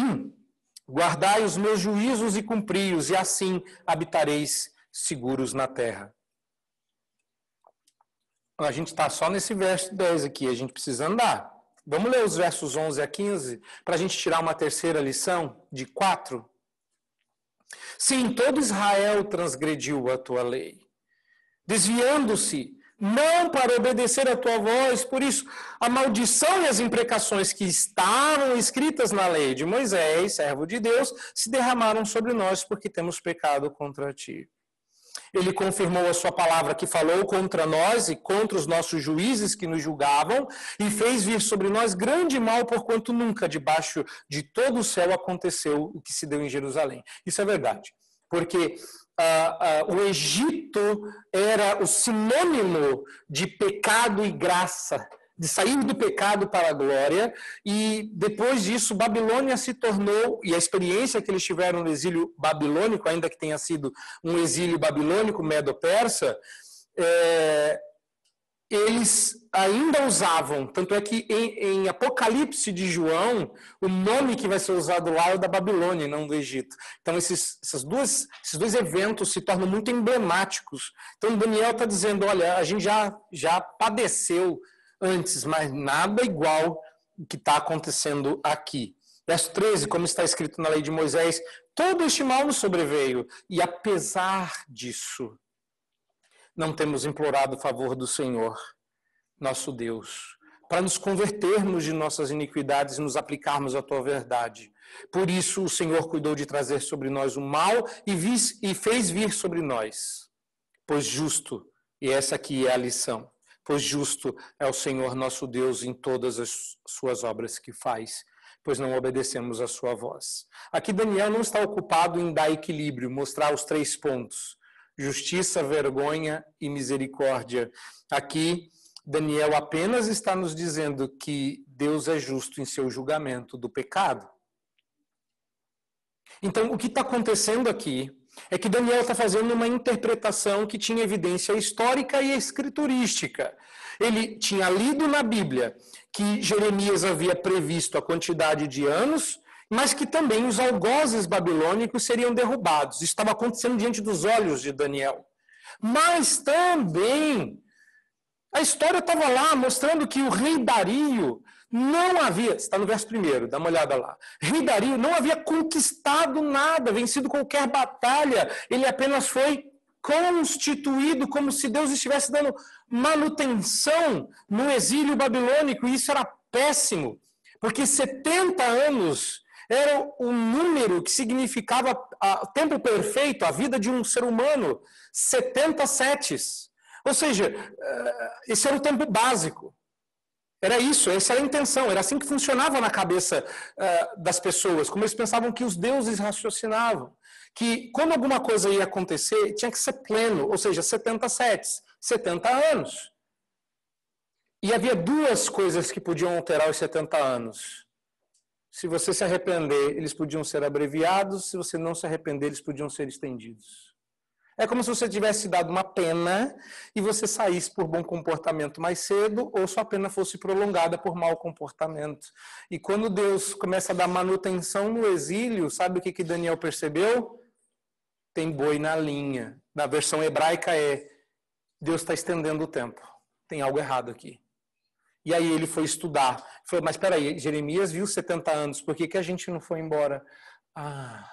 guardai os meus juízos e cumpri-os, e assim habitareis seguros na terra. A gente está só nesse verso 10 aqui, a gente precisa andar. Vamos ler os versos 11 a 15 para a gente tirar uma terceira lição de quatro. Sim, todo Israel transgrediu a tua lei, desviando-se não para obedecer a tua voz, por isso a maldição e as imprecações que estavam escritas na lei de Moisés, servo de Deus, se derramaram sobre nós porque temos pecado contra ti. Ele confirmou a sua palavra que falou contra nós e contra os nossos juízes que nos julgavam e fez vir sobre nós grande mal, porquanto nunca debaixo de todo o céu aconteceu o que se deu em Jerusalém. Isso é verdade, porque ah, ah, o Egito era o sinônimo de pecado e graça de sair do pecado para a glória, e depois disso, Babilônia se tornou, e a experiência que eles tiveram no exílio babilônico, ainda que tenha sido um exílio babilônico, medo-persa, é, eles ainda usavam, tanto é que em, em, Apocalipse de João, o nome que vai ser usado lá é da Babilônia, não do Egito. Então, esses, essas duas, esses dois eventos se tornam muito emblemáticos. Então, Daniel está dizendo: olha, a gente já, já padeceu antes, mas nada igual o que está acontecendo aqui. Verso 13, como está escrito na lei de Moisés, todo este mal nos sobreveio, e apesar disso, não temos implorado o favor do Senhor, nosso Deus, para nos convertermos de nossas iniquidades e nos aplicarmos à tua verdade. Por isso o Senhor cuidou de trazer sobre nós o mal e, vis, e fez vir sobre nós. Pois justo, e essa aqui é a lição, pois justo é o Senhor nosso Deus em todas as suas obras que faz, pois não obedecemos a sua voz. Aqui Daniel não está ocupado em dar equilíbrio, mostrar os três pontos justiça, vergonha e misericórdia. Aqui, Daniel apenas está nos dizendo que Deus é justo em seu julgamento do pecado. Então, o que está acontecendo aqui é que Daniel está fazendo uma interpretação que tinha evidência histórica e escriturística. Ele tinha lido na Bíblia que Jeremias havia previsto a quantidade de anos mas que também os algozes babilônicos seriam derrubados. Isso estava acontecendo diante dos olhos de Daniel. Mas também a história estava lá mostrando que o rei Dario não havia, está no verso primeiro, dá uma olhada lá. Rei Dario não havia conquistado nada, vencido qualquer batalha, ele apenas foi constituído como se Deus estivesse dando manutenção no exílio babilônico, e isso era péssimo, porque 70 anos era um número que significava o tempo perfeito, a vida de um ser humano, 70 setes. Ou seja, eh, esse era o tempo básico. Era isso, essa era a intenção, era assim que funcionava na cabeça uh, das pessoas, como eles pensavam que os deuses raciocinavam. Que quando alguma coisa ia acontecer, tinha que ser pleno, ou seja, 70 setes, 70 anos. E havia duas coisas que podiam alterar os 70 anos. Se você se arrepender, eles podiam ser abreviados, se você não se arrepender, eles podiam ser estendidos. É como se você tivesse dado uma pena e você saísse por bom comportamento mais cedo ou sua pena fosse prolongada por mau comportamento. E quando Deus começa a dar manutenção no exílio, sabe o que, que Daniel percebeu? Tem boi na linha. Na versão hebraica é Deus está estendendo o tempo. Tem algo errado aqui. E aí ele foi estudar. Falou, mas espera aí, Jeremias viu 70 anos, por que, que a gente não foi embora? Ah,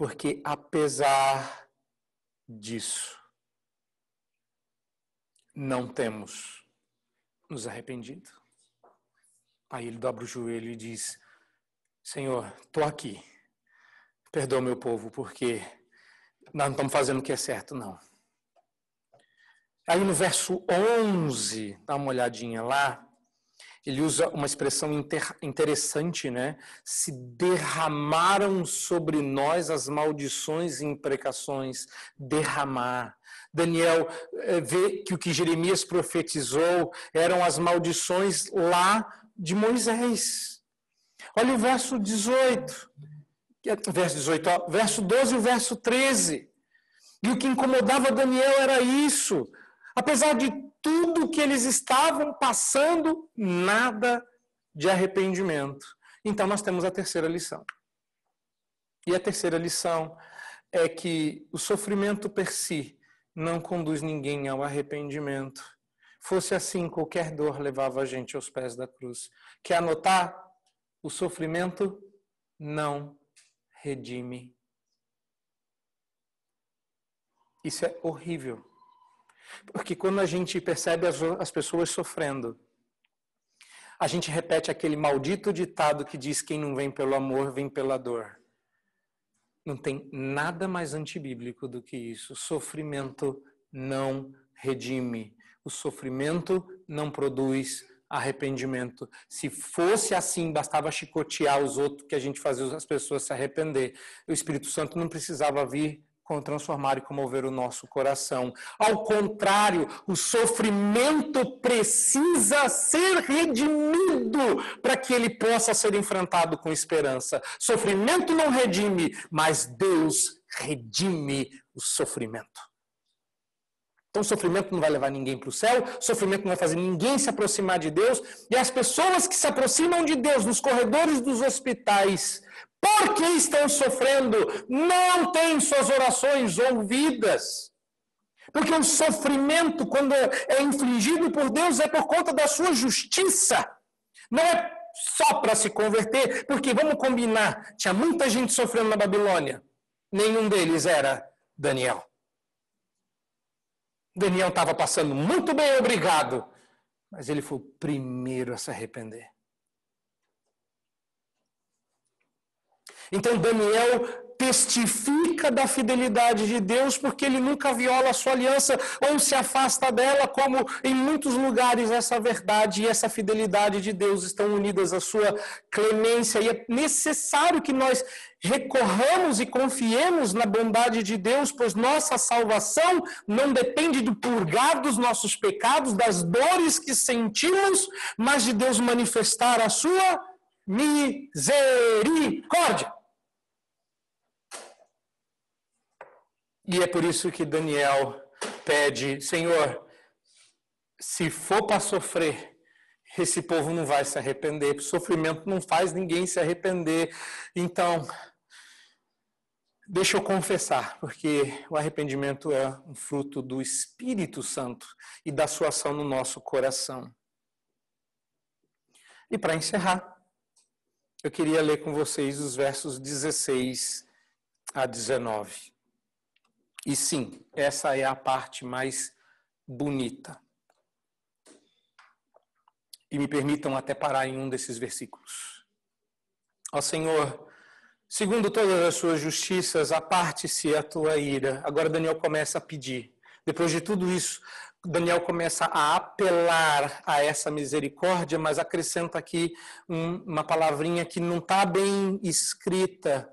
porque apesar disso, não temos nos arrependido. Aí ele dobra o joelho e diz: Senhor, estou aqui. Perdoa meu povo, porque nós não estamos fazendo o que é certo, não. Aí no verso 11, dá uma olhadinha lá, ele usa uma expressão interessante, né? Se derramaram sobre nós as maldições e imprecações. Derramar. Daniel eh, vê que o que Jeremias profetizou eram as maldições lá de Moisés. Olha o verso 18. Verso 18, ó, verso 12 e o verso 13. E o que incomodava Daniel era isso. Apesar de tudo que eles estavam passando, nada de arrependimento. Então nós temos a terceira lição. E a terceira lição é que o sofrimento per si não conduz ninguém ao arrependimento. Fosse assim, qualquer dor levava a gente aos pés da cruz. Quer anotar? O sofrimento não redime. Isso é horrível. Porque quando a gente percebe as, as pessoas sofrendo, a gente repete aquele maldito ditado que diz: quem não vem pelo amor, vem pela dor. Não tem nada mais antibíblico do que isso. Sofrimento não redime. O sofrimento não produz arrependimento. Se fosse assim, bastava chicotear os outros que a gente fazia as pessoas se arrepender. O Espírito Santo não precisava vir transformar e comover o nosso coração. Ao contrário, o sofrimento precisa ser redimido para que ele possa ser enfrentado com esperança. Sofrimento não redime, mas Deus redime o sofrimento. Então, sofrimento não vai levar ninguém para o céu, sofrimento não vai fazer ninguém se aproximar de Deus, e as pessoas que se aproximam de Deus nos corredores dos hospitais, porque estão sofrendo, não têm suas orações ouvidas. Porque o sofrimento, quando é infligido por Deus, é por conta da sua justiça. Não é só para se converter, porque vamos combinar, tinha muita gente sofrendo na Babilônia. Nenhum deles era Daniel. Daniel estava passando muito bem, obrigado. Mas ele foi o primeiro a se arrepender. Então Daniel testifica da fidelidade de Deus porque ele nunca viola a sua aliança ou se afasta dela, como em muitos lugares essa verdade e essa fidelidade de Deus estão unidas à sua clemência. E é necessário que nós recorramos e confiemos na bondade de Deus, pois nossa salvação não depende do purgar dos nossos pecados, das dores que sentimos, mas de Deus manifestar a sua misericórdia. E é por isso que Daniel pede: Senhor, se for para sofrer, esse povo não vai se arrepender. Sofrimento não faz ninguém se arrepender. Então, deixa eu confessar, porque o arrependimento é um fruto do Espírito Santo e da sua ação no nosso coração. E para encerrar, eu queria ler com vocês os versos 16 a 19. E sim, essa é a parte mais bonita. E me permitam até parar em um desses versículos. Ó Senhor, segundo todas as suas justiças, aparte-se a tua ira. Agora Daniel começa a pedir. Depois de tudo isso, Daniel começa a apelar a essa misericórdia, mas acrescenta aqui uma palavrinha que não está bem escrita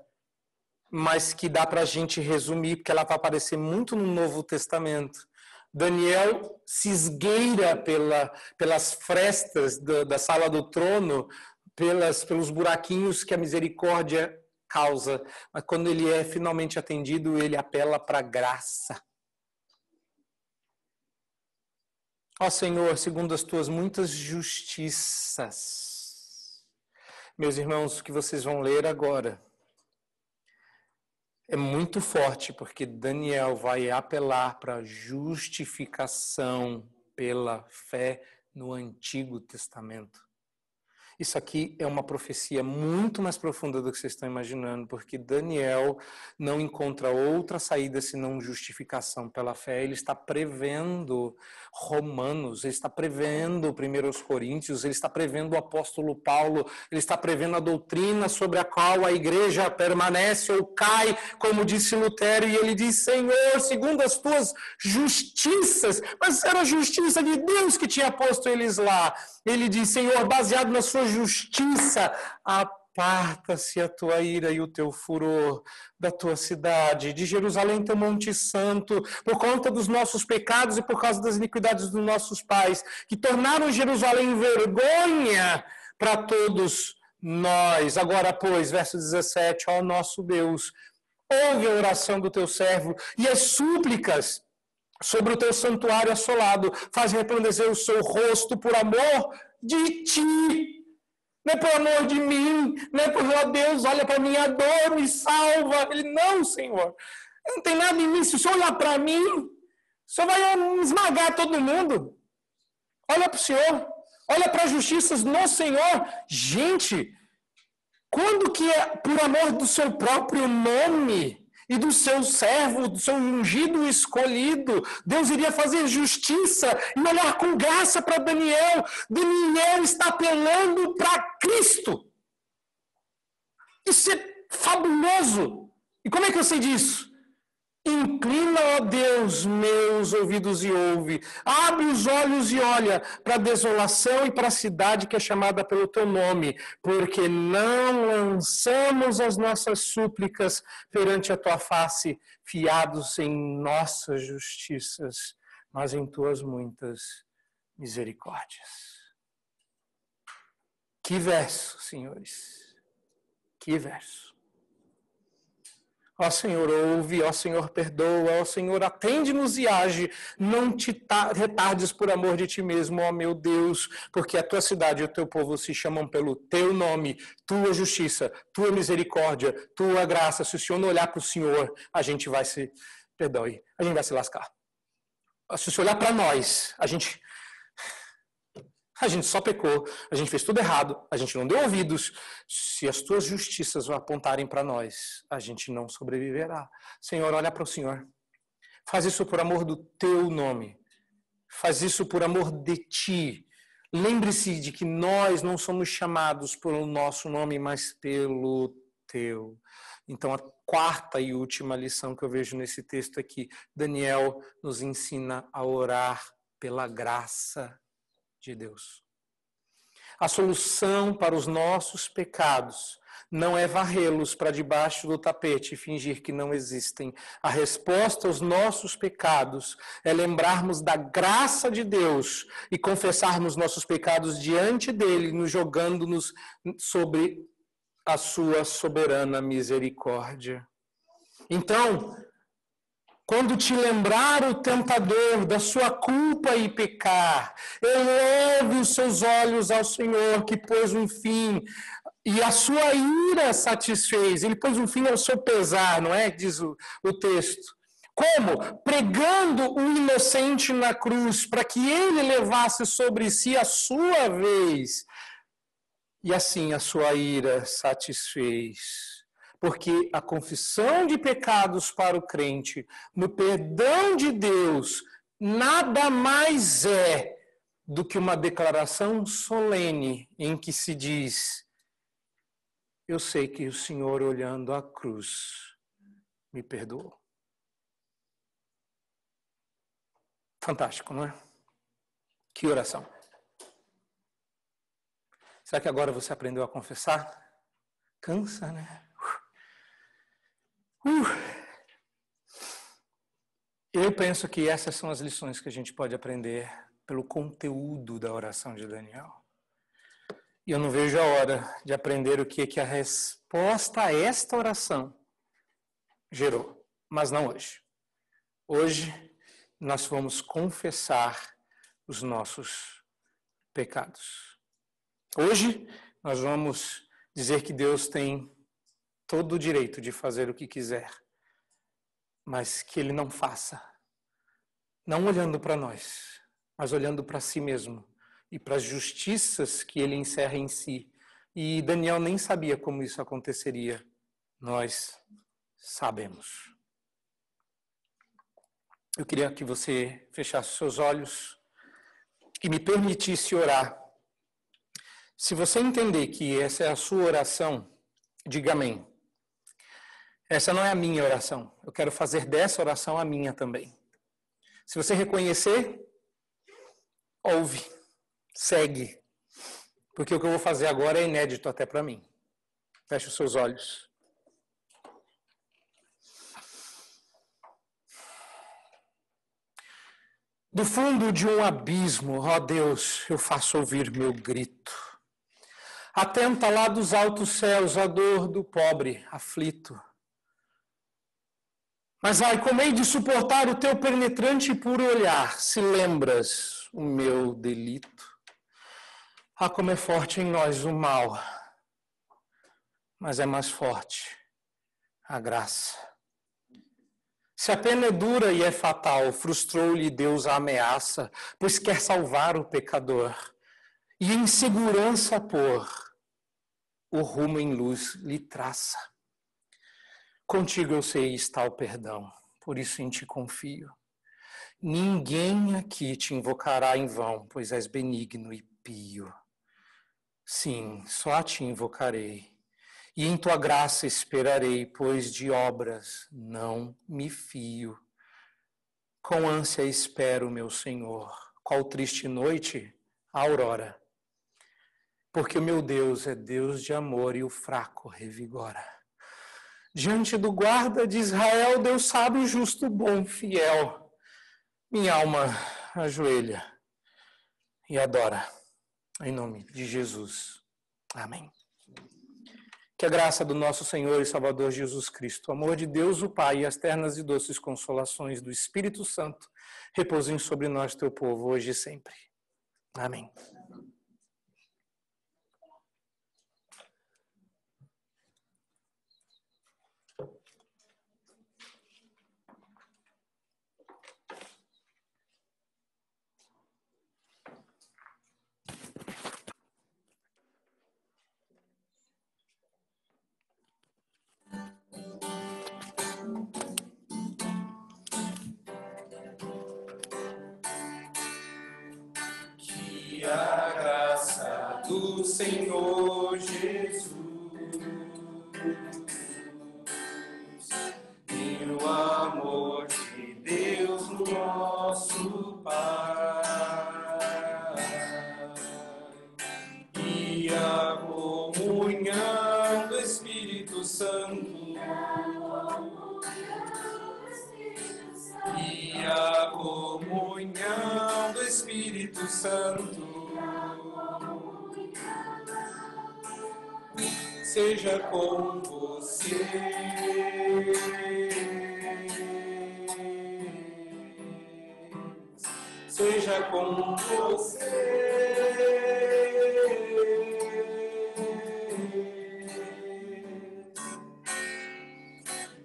mas que dá para a gente resumir, porque ela vai aparecer muito no Novo Testamento. Daniel se esgueira pela, pelas frestas da, da sala do trono, pelas, pelos buraquinhos que a misericórdia causa, mas quando ele é finalmente atendido, ele apela para a graça. Ó Senhor, segundo as tuas muitas justiças, meus irmãos, o que vocês vão ler agora é muito forte, porque Daniel vai apelar para justificação pela fé no Antigo Testamento. Isso aqui é uma profecia muito mais profunda do que vocês estão imaginando, porque Daniel não encontra outra saída senão justificação pela fé. Ele está prevendo Romanos, ele está prevendo 1 Coríntios, ele está prevendo o apóstolo Paulo, ele está prevendo a doutrina sobre a qual a igreja permanece ou cai, como disse Lutero, e ele diz: Senhor, segundo as tuas justiças, mas era a justiça de Deus que tinha posto eles lá. Ele diz: Senhor, baseado na sua justiça, aparta-se a tua ira e o teu furor da tua cidade, de Jerusalém, teu Monte Santo, por conta dos nossos pecados e por causa das iniquidades dos nossos pais, que tornaram Jerusalém vergonha para todos nós. Agora, pois, verso 17, ó nosso Deus, ouve a oração do teu servo e as súplicas sobre o teu santuário assolado, faz resplandecer o seu rosto por amor de ti. Não é por amor de mim, não é por oh, Deus, olha para minha dor, me salva. Ele, não, Senhor, não tem nada em mim. Se o Senhor olhar para mim, o Senhor vai esmagar todo mundo. Olha para o Senhor, olha para as justiças no Senhor. Gente, quando que é por amor do seu próprio nome, e do seu servo, do seu ungido escolhido. Deus iria fazer justiça e olhar com graça para Daniel. Daniel está apelando para Cristo. Isso é fabuloso. E como é que eu sei disso? Inclina, ó Deus, meus ouvidos e ouve. Abre os olhos e olha para a desolação e para a cidade que é chamada pelo teu nome, porque não lançamos as nossas súplicas perante a tua face, fiados em nossas justiças, mas em tuas muitas misericórdias. Que verso, senhores. Que verso. Ó Senhor, ouve, ó Senhor, perdoa, ó Senhor, atende-nos e age. Não te retardes por amor de ti mesmo, ó meu Deus, porque a tua cidade e o teu povo se chamam pelo teu nome, tua justiça, tua misericórdia, tua graça. Se o Senhor não olhar para o Senhor, a gente vai se. Perdoe, a gente vai se lascar. Se o Senhor olhar para nós, a gente a gente só pecou, a gente fez tudo errado, a gente não deu ouvidos. Se as tuas justiças apontarem para nós, a gente não sobreviverá. Senhor, olha para o Senhor. Faz isso por amor do teu nome. Faz isso por amor de ti. Lembre-se de que nós não somos chamados pelo nosso nome, mas pelo teu. Então, a quarta e última lição que eu vejo nesse texto aqui, Daniel nos ensina a orar pela graça de Deus. A solução para os nossos pecados não é varrê-los para debaixo do tapete e fingir que não existem. A resposta aos nossos pecados é lembrarmos da graça de Deus e confessarmos nossos pecados diante dele, nos jogando-nos sobre a sua soberana misericórdia. Então, quando te lembrar o tentador da sua culpa e pecar, eleve os seus olhos ao Senhor que pôs um fim e a sua ira satisfez. Ele pôs um fim ao seu pesar, não é? Diz o, o texto. Como? Pregando o inocente na cruz, para que ele levasse sobre si a sua vez. E assim a sua ira satisfez porque a confissão de pecados para o crente, no perdão de Deus, nada mais é do que uma declaração solene em que se diz: Eu sei que o Senhor, olhando a cruz, me perdoou. Fantástico, não é? Que oração. Será que agora você aprendeu a confessar? Cansa, né? Uh. Eu penso que essas são as lições que a gente pode aprender pelo conteúdo da oração de Daniel. E eu não vejo a hora de aprender o que, que a resposta a esta oração gerou, mas não hoje. Hoje nós vamos confessar os nossos pecados. Hoje nós vamos dizer que Deus tem todo o direito de fazer o que quiser, mas que ele não faça. Não olhando para nós, mas olhando para si mesmo e para as justiças que ele encerra em si. E Daniel nem sabia como isso aconteceria. Nós sabemos. Eu queria que você fechasse seus olhos e me permitisse orar. Se você entender que essa é a sua oração, diga amém. Essa não é a minha oração. Eu quero fazer dessa oração a minha também. Se você reconhecer, ouve, segue. Porque o que eu vou fazer agora é inédito até para mim. Feche os seus olhos. Do fundo de um abismo, ó Deus, eu faço ouvir meu grito. Atenta lá dos altos céus a dor do pobre aflito. Mas ai, como hei de suportar o teu penetrante e puro olhar, se lembras o meu delito? Ah, como é forte em nós o mal, mas é mais forte a graça. Se a pena é dura e é fatal, frustrou-lhe Deus a ameaça, pois quer salvar o pecador, e em segurança pôr, o rumo em luz lhe traça. Contigo eu sei está o perdão, por isso em ti confio. Ninguém aqui te invocará em vão, pois és benigno e pio. Sim, só a ti invocarei, e em tua graça esperarei, pois de obras não me fio. Com ânsia espero, meu Senhor, qual triste noite, a aurora. Porque o meu Deus é Deus de amor e o fraco revigora. Diante do guarda de Israel, Deus sabe o justo, bom, fiel. Minha alma ajoelha e adora. Em nome de Jesus. Amém. Que a graça do nosso Senhor e Salvador Jesus Cristo, o amor de Deus, o Pai e as ternas e doces consolações do Espírito Santo repousem sobre nós, teu povo, hoje e sempre. Amém. Senhor Jesus e o amor de Deus nosso Pai. E a comunhão do Espírito Santo. E a comunhão do Espírito Santo seja com você. Seja com você.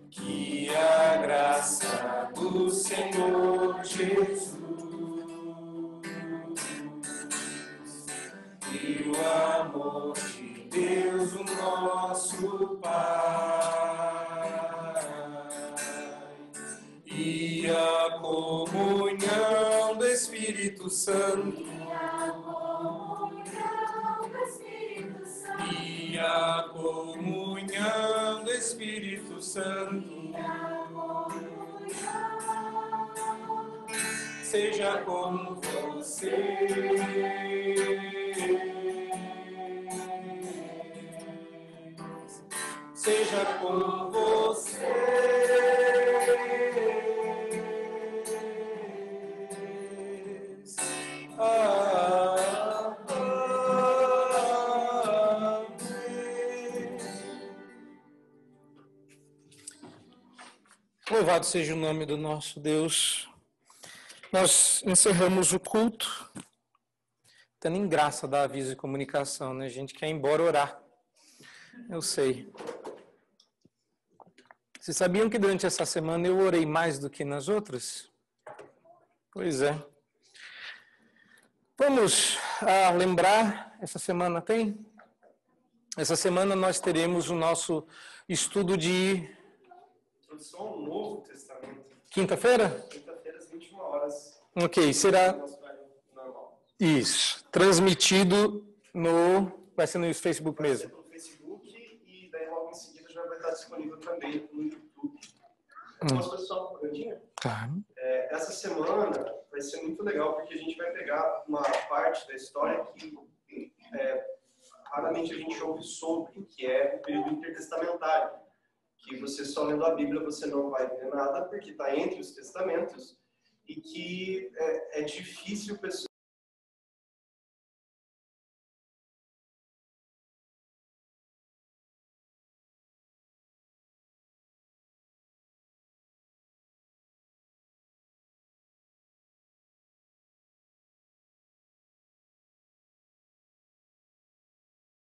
Que a graça do Senhor Jesus e o amor de Deus, o nosso Pai, e a comunhão do Espírito Santo, e a comunhão do Espírito Santo, seja com você com. Louvado seja o nome do nosso Deus. Nós encerramos o culto, tendo em graça da aviso e comunicação, né? A gente quer ir embora orar. Eu sei. Vocês sabiam que durante essa semana eu orei mais do que nas outras? Pois é. Vamos ah, lembrar, essa semana tem? Essa semana nós teremos o nosso estudo de Introdução ao Novo Testamento. quinta-feira? Quinta-feira, às 21 horas. Ok, será isso. Transmitido no. Vai ser no Facebook mesmo. pelo Facebook e daí logo em seguida já vai estar disponível também no YouTube. Posso fazer só? Tá. É, essa semana vai ser muito legal porque a gente vai pegar uma parte da história que é, raramente a gente ouve sobre, que é o período intertestamentário. Que você só lendo a Bíblia você não vai ver nada porque está entre os testamentos e que é, é difícil pessoas